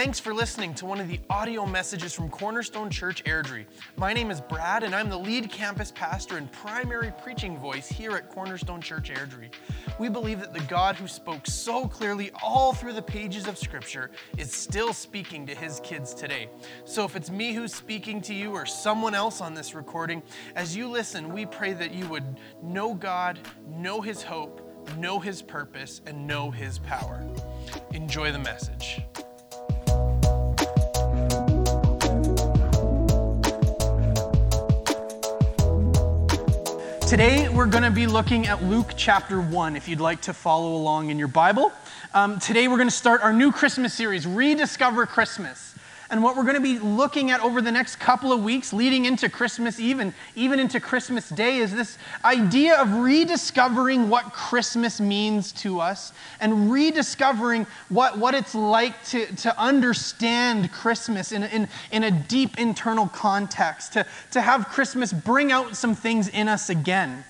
Thanks for listening to one of the audio messages from Cornerstone Church Airdrie. My name is Brad, and I'm the lead campus pastor and primary preaching voice here at Cornerstone Church Airdrie. We believe that the God who spoke so clearly all through the pages of Scripture is still speaking to his kids today. So if it's me who's speaking to you or someone else on this recording, as you listen, we pray that you would know God, know his hope, know his purpose, and know his power. Enjoy the message. Today, we're going to be looking at Luke chapter 1, if you'd like to follow along in your Bible. Um, today, we're going to start our new Christmas series, Rediscover Christmas. And what we're going to be looking at over the next couple of weeks, leading into Christmas Eve and even into Christmas Day, is this idea of rediscovering what Christmas means to us and rediscovering what, what it's like to, to understand Christmas in, in, in a deep internal context, to, to have Christmas bring out some things in us again.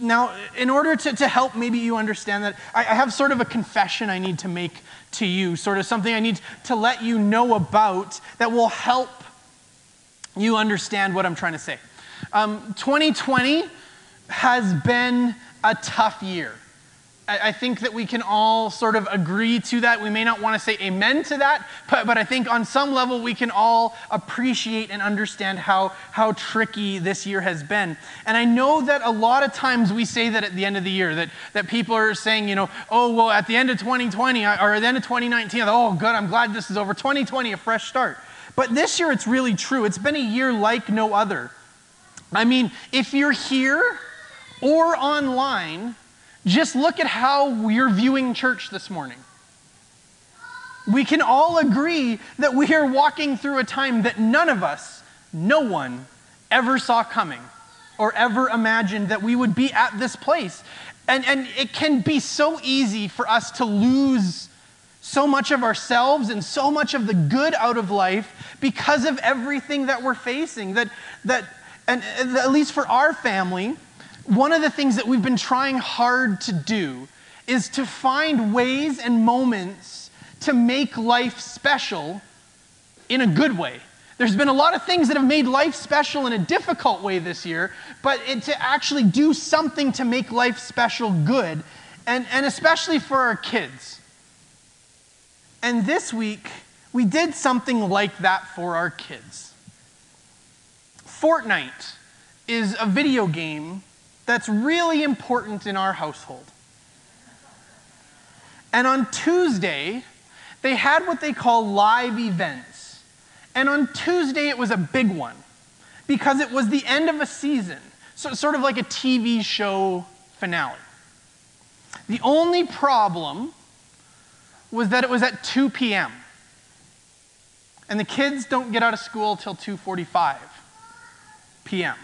Now, in order to, to help maybe you understand that, I, I have sort of a confession I need to make to you, sort of something I need to let you know about that will help you understand what I'm trying to say. Um, 2020 has been a tough year. I, think that we can all sort of agree to that. We may not want to say amen to that, but, but I think on some level we can all appreciate and understand how, how tricky this year has been. And I know that a lot of times we say that at the end of the year, that, that people are saying, you know, oh, well, at the end of 2020 or at the end of 2019, oh, good, I'm glad this is over. 2020, a fresh start. But this year it's really true. It's been a year like no other. I mean, if you're here or online, just look at how we're viewing church this morning. We can all agree that we are walking through a time that none of us, no one, ever saw coming or ever imagined that we would be at this place. And, and it can be so easy for us to lose so much of ourselves and so much of the good out of life because of everything that we're facing. That, that and at least for our family, one of the things that we've been trying hard to do is to find ways and moments to make life special in a good way. There's been a lot of things that have made life special in a difficult way this year, but it, to actually do something to make life special good, and, and especially for our kids. And this week, we did something like that for our kids. Fortnite is a video game that's really important in our household. And on Tuesday, they had what they call live events. And on Tuesday, it was a big one because it was the end of a season, so, sort of like a TV show finale. The only problem was that it was at 2 p.m. And the kids don't get out of school till 2:45 p.m.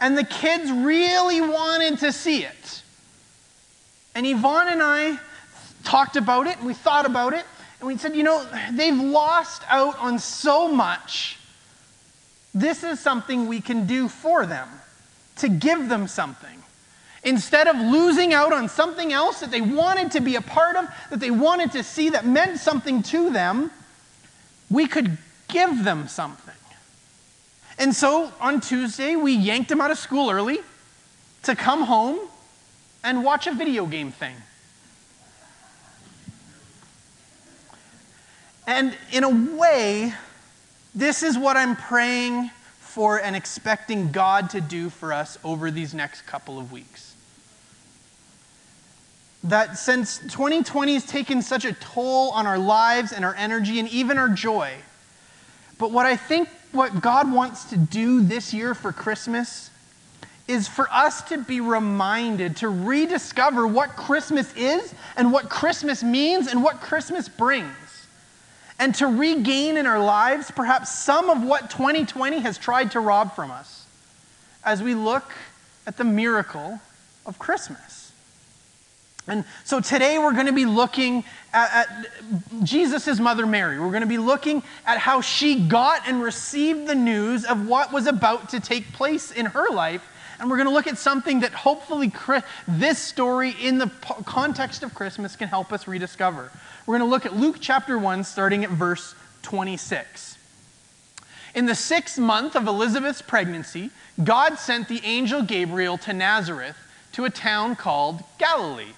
And the kids really wanted to see it. And Yvonne and I talked about it, and we thought about it, and we said, you know, they've lost out on so much. This is something we can do for them, to give them something. Instead of losing out on something else that they wanted to be a part of, that they wanted to see, that meant something to them, we could give them something. And so on Tuesday, we yanked him out of school early to come home and watch a video game thing. And in a way, this is what I'm praying for and expecting God to do for us over these next couple of weeks. That since 2020 has taken such a toll on our lives and our energy and even our joy, but what I think what God wants to do this year for Christmas is for us to be reminded to rediscover what Christmas is and what Christmas means and what Christmas brings. And to regain in our lives perhaps some of what 2020 has tried to rob from us as we look at the miracle of Christmas. And so today we're going to be looking at, at Jesus' mother Mary. We're going to be looking at how she got and received the news of what was about to take place in her life And we're going to look at something that hopefully this story in the context of Christmas can help us rediscover. We're going to look at Luke chapter 1, starting at verse 26. In the sixth month of Elizabeth's pregnancy, God sent the angel Gabriel to Nazareth to a town called Galilee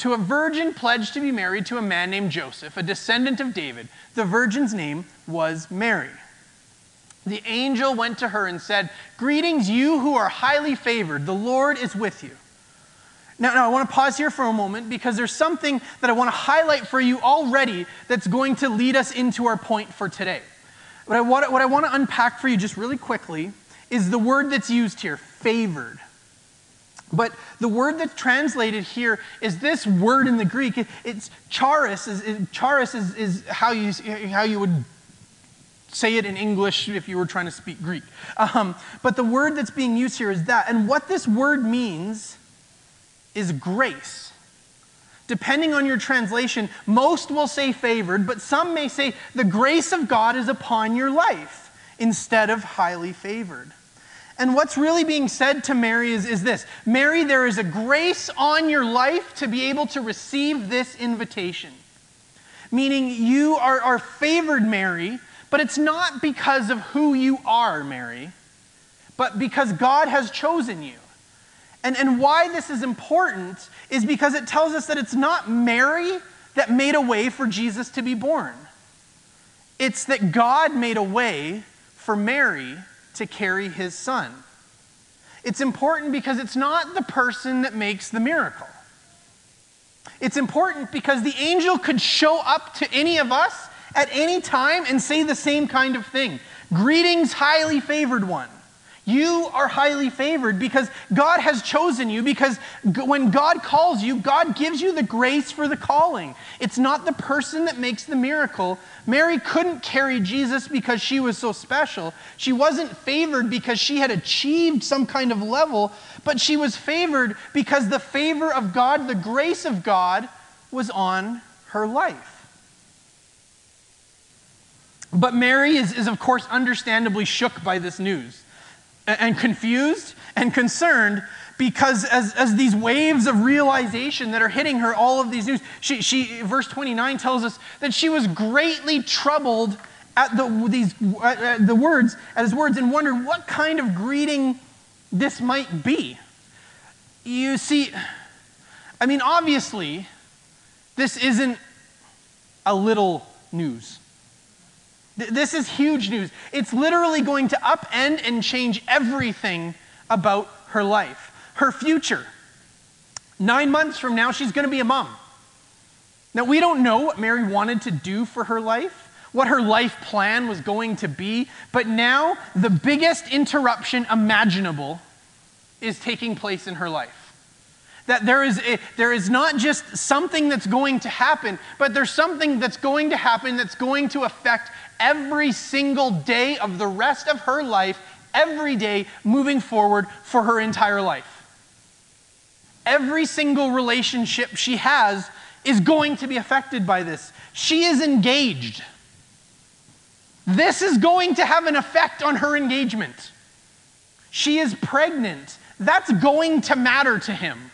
to a virgin pledged to be married to a man named Joseph, a descendant of David. The virgin's name was Mary. The angel went to her and said, Greetings, you who are highly favored. The Lord is with you. Now, now, I want to pause here for a moment because there's something that I want to highlight for you already that's going to lead us into our point for today. What I, want, what I want to unpack for you just really quickly is the word that's used here favored. But the word that's translated here is this word in the Greek. it's charis. Is, charis is, is how, you, how you would say it in English if you were trying to speak Greek. Um, but the word that's being used here is that. And what this word means is grace. Depending on your translation, most will say favored, but some may say the grace of God is upon your life instead of highly favored. And what's really being said to Mary is, is this Mary, there is a grace on your life to be able to receive this invitation. Meaning, you are, are favored, Mary, but it's not because of who you are, Mary, but because God has chosen you. And, and why this is important is because it tells us that it's not Mary that made a way for Jesus to be born. It's that God made a way for Mary to carry his son. It's important because it's not the person that makes the miracle. It's important because the angel could show up to any of us at any time and say the same kind of thing Greetings, highly favored one. You are highly favored because God has chosen you, because when God calls you, God gives you the grace for the calling. It's not the person that makes the miracle. Mary couldn't carry Jesus because she was so special. She wasn't favored because she had achieved some kind of level, but she was favored because the favor of God, the grace of God, was on her life. But Mary is, is, of course, understandably shook by this news and confused and concerned because as, as these waves of realization that are hitting her, all of these news, she, she, verse 29 tells us that she was greatly troubled at the, these, at the words, at his words, and wondered what kind of greeting this might be. You see, I mean, obviously, this isn't a little news. This is huge news. It's literally going to upend and change everything about her life, her future. Nine months from now, she's going to be a mom. Now, we don't know what Mary wanted to do for her life, what her life plan was going to be, but now the biggest interruption imaginable is taking place in her life. That there is, a, there is not just something that's going to happen, but there's something that's going to happen that's going to affect every single day of the rest of her life, every day moving forward for her entire life. Every single relationship she has is going to be affected by this. She is engaged. This is going to have an effect on her engagement. She is pregnant. That's going to matter to him.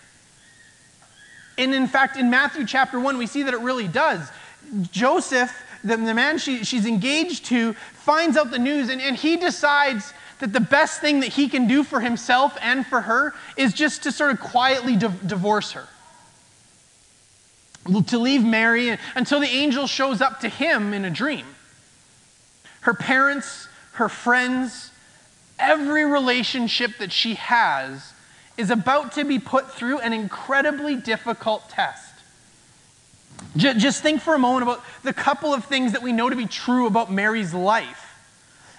And in fact, in Matthew chapter 1, we see that it really does. Joseph the, the man she, she's engaged to finds out the news and, and he decides that the best thing that he can do for himself and for her is just to sort of quietly di- divorce her. To leave Mary until the angel shows up to him in a dream. Her parents, her friends, every relationship that she has is about to be put through an incredibly difficult test. Just think for a moment about the couple of things that we know to be true about Mary's life.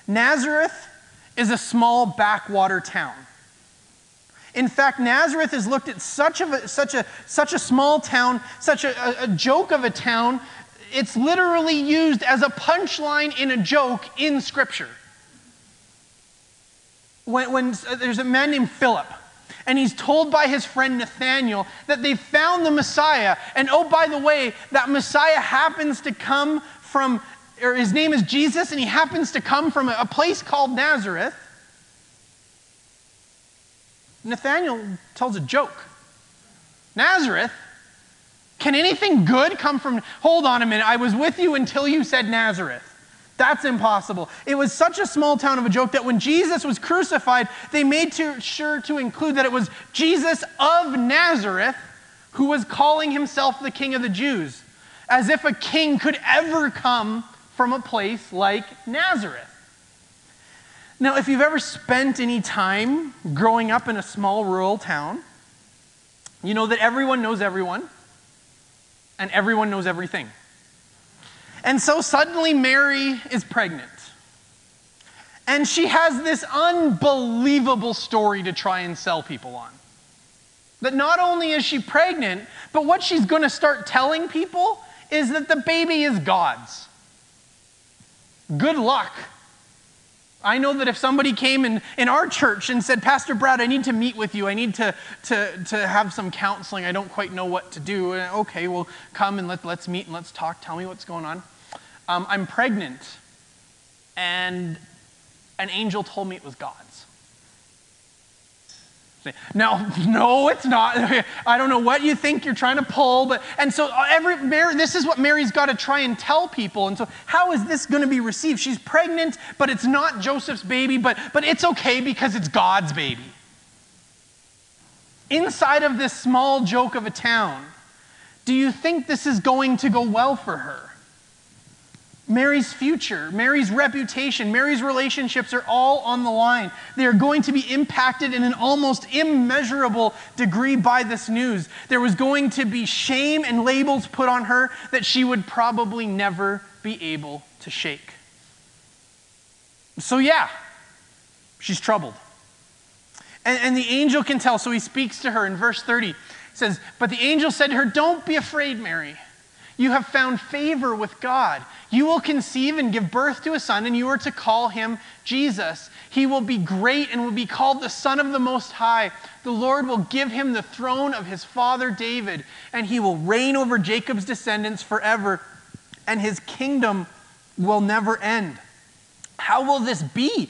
Nazareth is a small backwater town. In fact, Nazareth is looked at such, a, such, a, such a small town, such a, a joke of a town, it's literally used as a punchline in a joke in Scripture. When, when uh, there's a man named Philip and he's told by his friend Nathaniel that they found the Messiah. And oh, by the way, that Messiah happens to come from, or his name is Jesus, and he happens to come from a place called Nazareth. Nathaniel tells a joke. Nazareth? Can anything good come from? Hold on a minute. I was with you until you said Nazareth. That's impossible. It was such a small town of a joke that when Jesus was crucified, they made to, sure to include that it was Jesus of Nazareth who was calling himself the King of the Jews, as if a king could ever come from a place like Nazareth. Now, if you've ever spent any time growing up in a small rural town, you know that everyone knows everyone and everyone knows everything. And so suddenly Mary is pregnant. And she has this unbelievable story to try and sell people on. That not only is she pregnant, but what she's going to start telling people is that the baby is God's. Good luck. I know that if somebody came in, in our church and said, Pastor Brad, I need to meet with you, I need to, to, to have some counseling, I don't quite know what to do. Okay, well, come and let, let's meet and let's talk. Tell me what's going on. Um, I'm pregnant, and an angel told me it was God's. No, no, it's not. I don't know what you think you're trying to pull, but and so every Mary, this is what Mary's got to try and tell people. And so, how is this going to be received? She's pregnant, but it's not Joseph's baby, but but it's okay because it's God's baby. Inside of this small joke of a town, do you think this is going to go well for her? Mary's future, Mary's reputation, Mary's relationships are all on the line. They are going to be impacted in an almost immeasurable degree by this news. There was going to be shame and labels put on her that she would probably never be able to shake. So, yeah, she's troubled. And, and the angel can tell, so he speaks to her in verse 30. He says, But the angel said to her, Don't be afraid, Mary. You have found favor with God. You will conceive and give birth to a son, and you are to call him Jesus. He will be great and will be called the Son of the Most High. The Lord will give him the throne of his father David, and he will reign over Jacob's descendants forever, and his kingdom will never end. How will this be?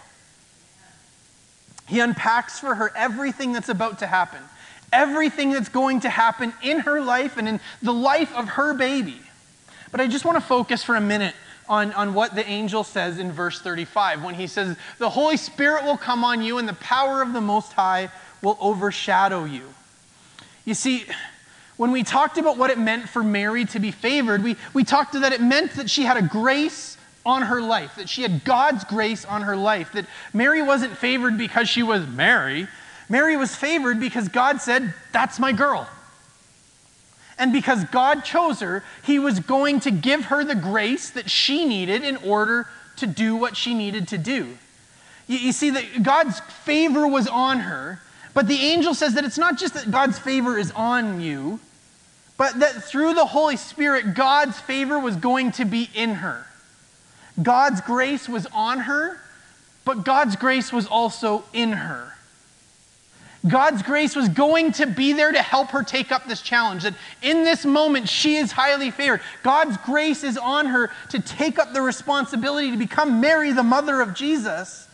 He unpacks for her everything that's about to happen, everything that's going to happen in her life and in the life of her baby. But I just want to focus for a minute on, on what the angel says in verse 35 when he says, The Holy Spirit will come on you, and the power of the Most High will overshadow you. You see, when we talked about what it meant for Mary to be favored, we, we talked that it meant that she had a grace on her life, that she had God's grace on her life, that Mary wasn't favored because she was Mary. Mary was favored because God said, That's my girl. And because God chose her, He was going to give her the grace that she needed in order to do what she needed to do. You, you see, that God's favor was on her, but the angel says that it's not just that God's favor is on you, but that through the Holy Spirit, God's favor was going to be in her. God's grace was on her, but God's grace was also in her. God's grace was going to be there to help her take up this challenge. That in this moment, she is highly favored. God's grace is on her to take up the responsibility to become Mary, the mother of Jesus.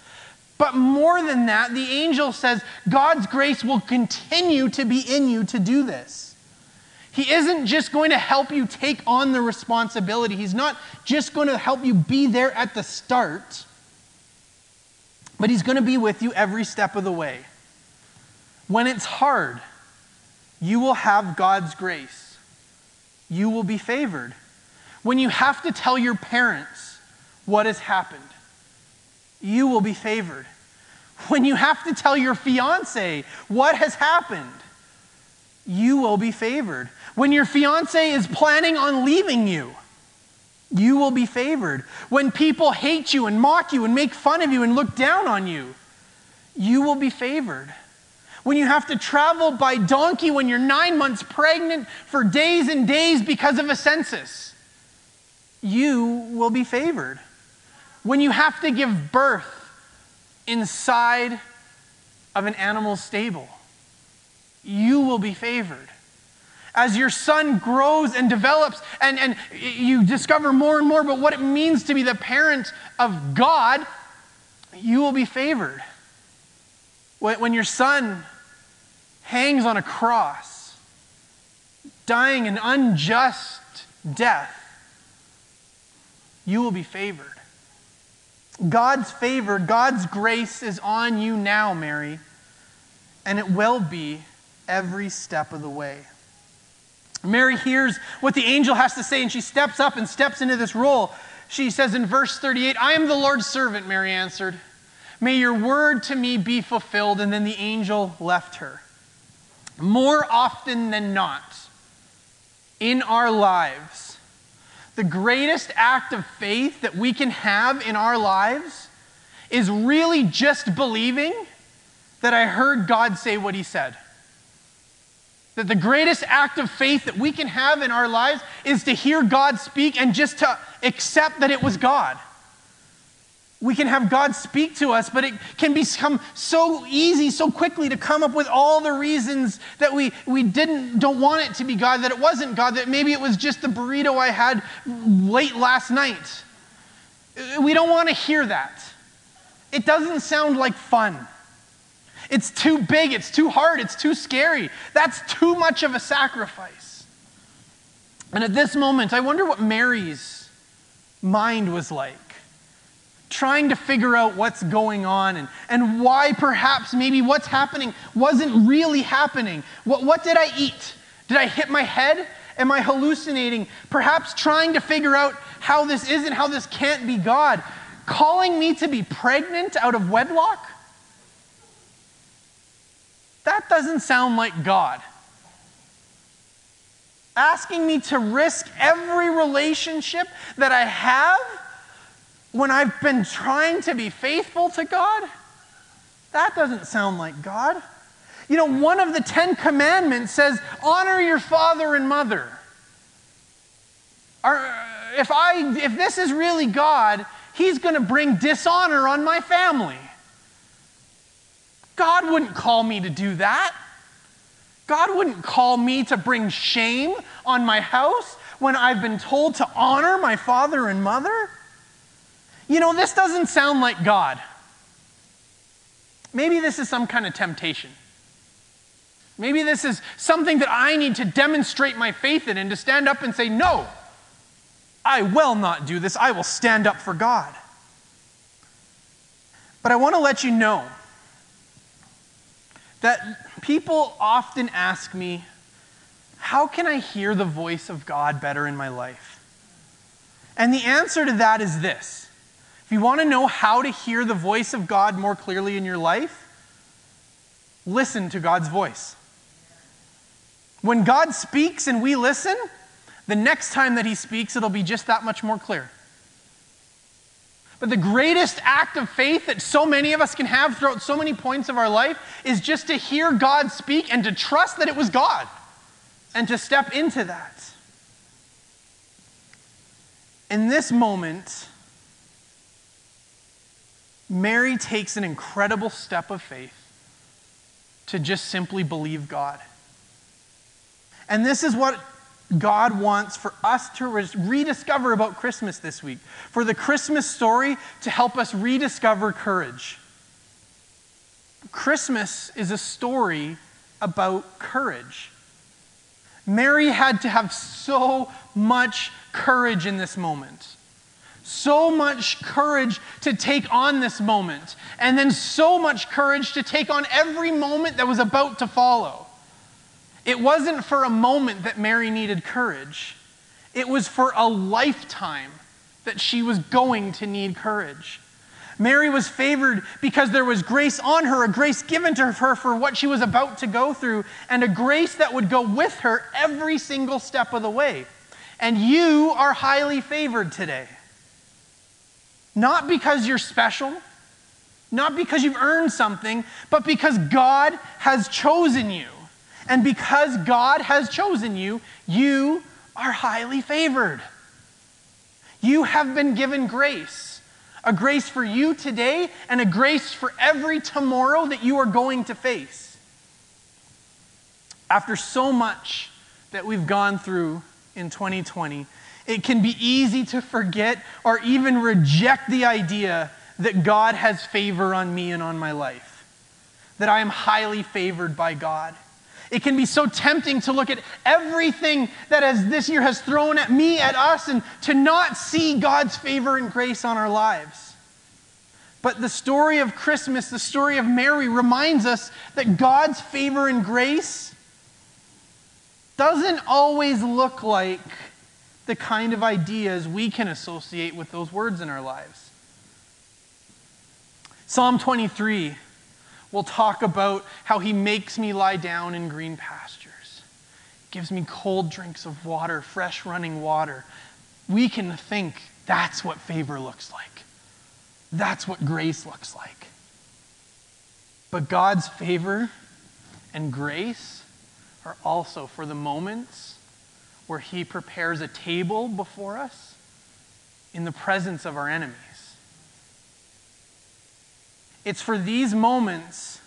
But more than that, the angel says God's grace will continue to be in you to do this. He isn't just going to help you take on the responsibility, He's not just going to help you be there at the start, but He's going to be with you every step of the way. When it's hard, you will have God's grace. You will be favored. When you have to tell your parents what has happened, you will be favored. When you have to tell your fiance what has happened, you will be favored. When your fiance is planning on leaving you, you will be favored. When people hate you and mock you and make fun of you and look down on you, you will be favored. when you have to travel by donkey when you're nine months pregnant for days and days because of a census, you will be favored. When you have to give birth inside of an animal stable, you will be favored. As your son grows and develops, and, and you discover more and more about what it means to be the parent of God, you will be favored. When, when your son hangs on a cross, dying an unjust death, you will be favored. God's favor, God's grace is on you now, Mary, and it will be every step of the way. Mary hears what the angel has to say and she steps up and steps into this role. She says in verse 38, I am the Lord's servant, Mary answered. May your word to me be fulfilled. And then the angel left her. More often than not, in our lives, the greatest act of faith that we can have in our lives is really just believing that I heard God say what he said. That the greatest act of faith that we can have in our lives is to hear God speak and just to accept that it was God. We can have God speak to us, but it can become so easy so quickly to come up with all the reasons that we, we didn't don't want it to be God, that it wasn't God, that maybe it was just the burrito I had late last night. We don't want to hear that. It doesn't sound like fun. It's too big, it's too hard, it's too scary. That's too much of a sacrifice. And at this moment, I wonder what Mary's mind was like trying to figure out what's going on and, and why perhaps maybe what's happening wasn't really happening. What, what did I eat? Did I hit my head? Am I hallucinating? Perhaps trying to figure out how this isn't, how this can't be God. Calling me to be pregnant out of wedlock? That doesn't sound like God. Asking me to risk every relationship that I have when I've been trying to be faithful to God? That doesn't sound like God. You know, one of the Ten Commandments says, honor your father and mother. if, I, if this is really God, He's going to bring dishonor on my family. God wouldn't call me to do that. God wouldn't call me to bring shame on my house when I've been told to honor my father and mother. You know, this doesn't sound like God. Maybe this is some kind of temptation. Maybe this is something that I need to demonstrate my faith in and to stand up and say, No, I will not do this. I will stand up for God. But I want to let you know that people often ask me, How can I hear the voice of God better in my life? And the answer to that is this if you want to know how to hear the voice of God more clearly in your life, listen to God's voice. When God speaks and we listen, the next time that He speaks, it'll be just that much more clear. But the greatest act of faith that so many of us can have throughout so many points of our life is just to hear God speak and to trust that it was God and to step into that. In this moment, Mary takes an incredible step of faith to just simply believe God. And this is what God wants for us to rediscover about Christmas this week, for the Christmas story to help us rediscover courage. Christmas is a story about courage. Mary had to have so much courage in this moment so much courage to take on this moment, and then so much courage to take on every moment that was about to follow. It wasn't for a moment that Mary needed courage, it was for a lifetime that she was going to need courage. Mary was favored because there was grace on her, a grace given to her for what she was about to go through, and a grace that would go with her every single step of the way. And you are highly favored today. Not because you're special, Not because you've earned something, but because God has chosen you. And because God has chosen you, you are highly favored. You have been given grace a grace for you today and a grace for every tomorrow that you are going to face. After so much that we've gone through in 2020, it can be easy to forget or even reject the idea that God has favor on me and on my life, that I am highly favored by God. It can be so tempting to look at everything that as this year has thrown at me, at us, and to not see God's favor and grace on our lives. But the story of Christmas, the story of Mary, reminds us that God's favor and grace doesn't always look like the kind of ideas we can associate with those words in our lives. Psalm 23 will talk about how he makes me lie down in green pastures, gives me cold drinks of water, fresh running water. We can think that's what favor looks like. That's what grace looks like. But God's favor and grace are also for the moments where he prepares a table before us in the presence of our enemies. It's for these moments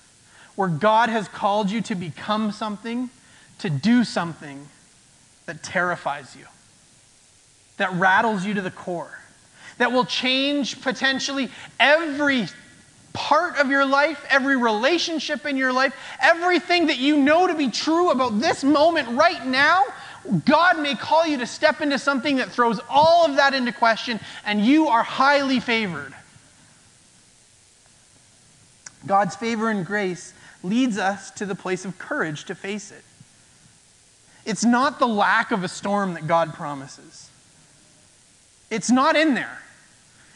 where God has called you to become something, to do something that terrifies you, that rattles you to the core, that will change potentially every part of your life, every relationship in your life, everything that you know to be true about this moment right now. God may call you to step into something that throws all of that into question, and you are highly favored. God's favor and grace leads us to the place of courage to face it. It's not the lack of a storm that God promises, it's not in there.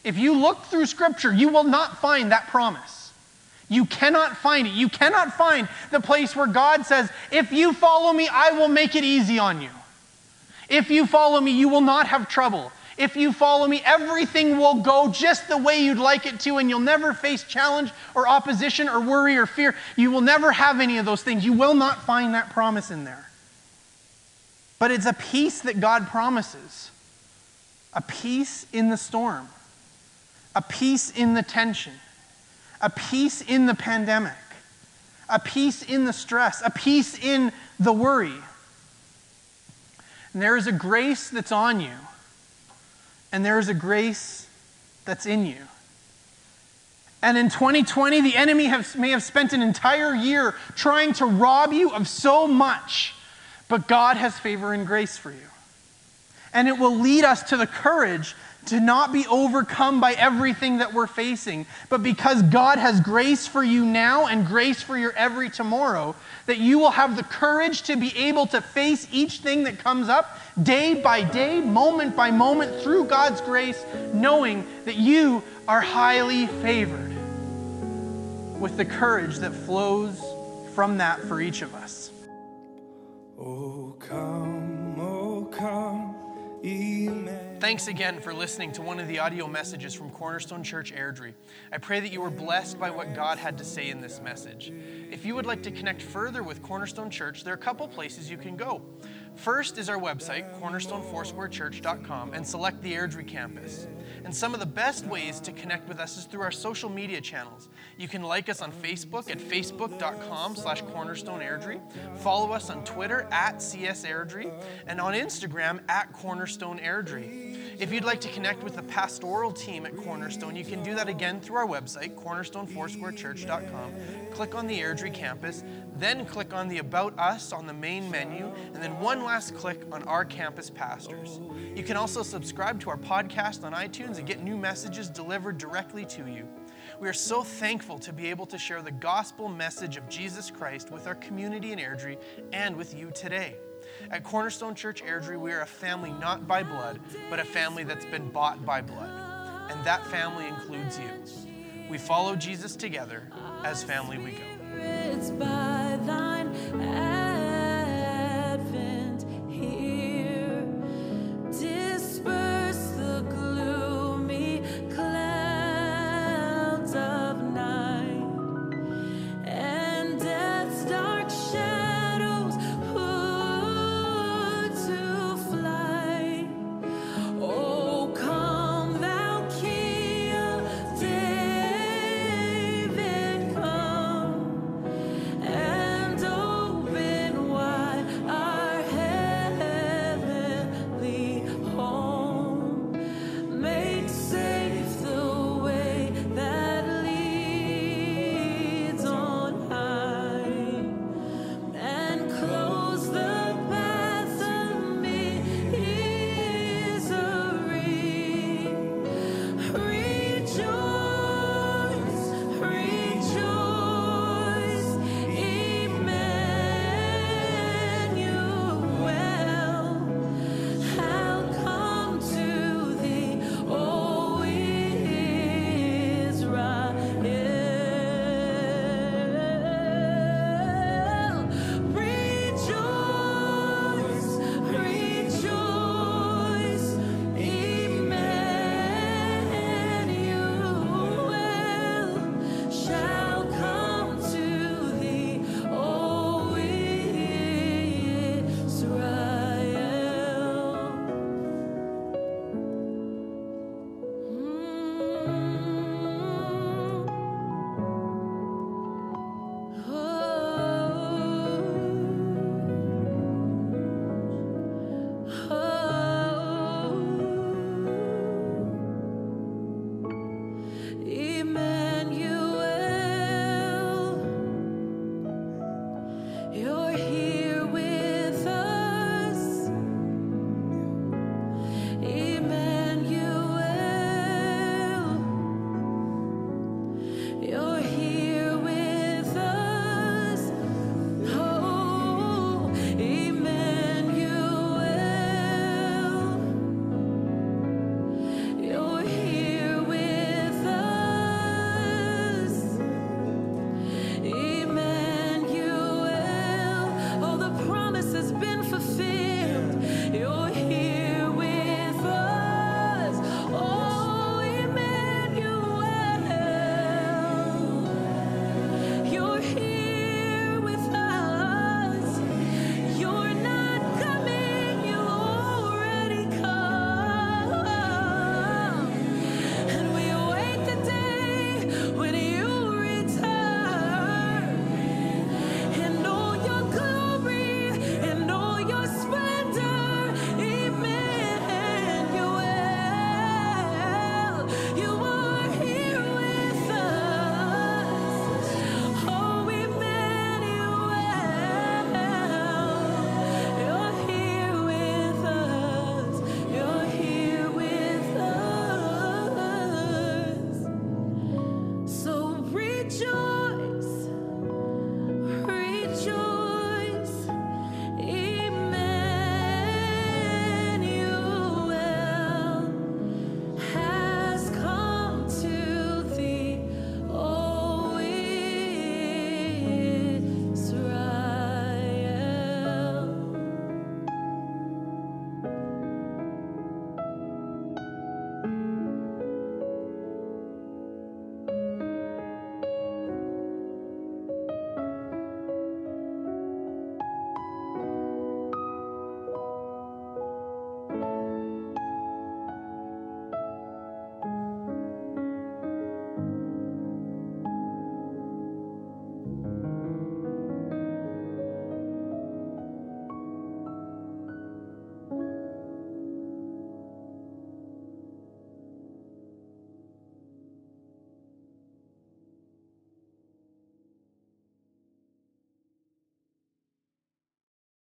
If you look through Scripture, you will not find that promise. You cannot find it. You cannot find the place where God says, If you follow me, I will make it easy on you. If you follow me, you will not have trouble. If you follow me, everything will go just the way you'd like it to, and you'll never face challenge or opposition or worry or fear. You will never have any of those things. You will not find that promise in there. But it's a peace that God promises a peace in the storm, a peace in the tension, a peace in the pandemic, a peace in the stress, a peace in the worry. And there is a grace that's on you and there is a grace that's in you. And in 2020, the enemy may have spent an entire year trying to rob you of so much, but God has favor and grace for you. And it will lead us to the courage to not be overcome by everything that we're facing, but because God has grace for you now and grace for your every tomorrow, that you will have the courage to be able to face each thing that comes up day by day, moment by moment, through God's grace, knowing that you are highly favored with the courage that flows from that for each of us. Oh, come, oh, come, Thanks again for listening to one of the audio messages from Cornerstone Church Airdrie. I pray that you were blessed by what God had to say in this message. If you would like to connect further with Cornerstone Church, there are a couple places you can go. First is our website, cornerstonefoursquarechurch.com, and select the Airdrie campus. And some of the best ways to connect with us is through our social media channels. You can like us on Facebook at facebook.com slash cornerstoneairdrie, follow us on Twitter at csairdrie, and on Instagram at cornerstoneairdrie. If you'd like to connect with the pastoral team at Cornerstone, you can do that again through our website, cornerstonefoursquarechurch.com. Click on the Airdrie campus, then click on the About Us on the main menu, and then one last click on our campus pastors. You can also subscribe to our podcast on iTunes and get new messages delivered directly to you. We are so thankful to be able to share the gospel message of Jesus Christ with our community in Airdrie and with you today. At Cornerstone Church Airdrie, we are a family not by blood, but a family that's been bought by blood. And that family includes you. We follow Jesus together. As family, we go.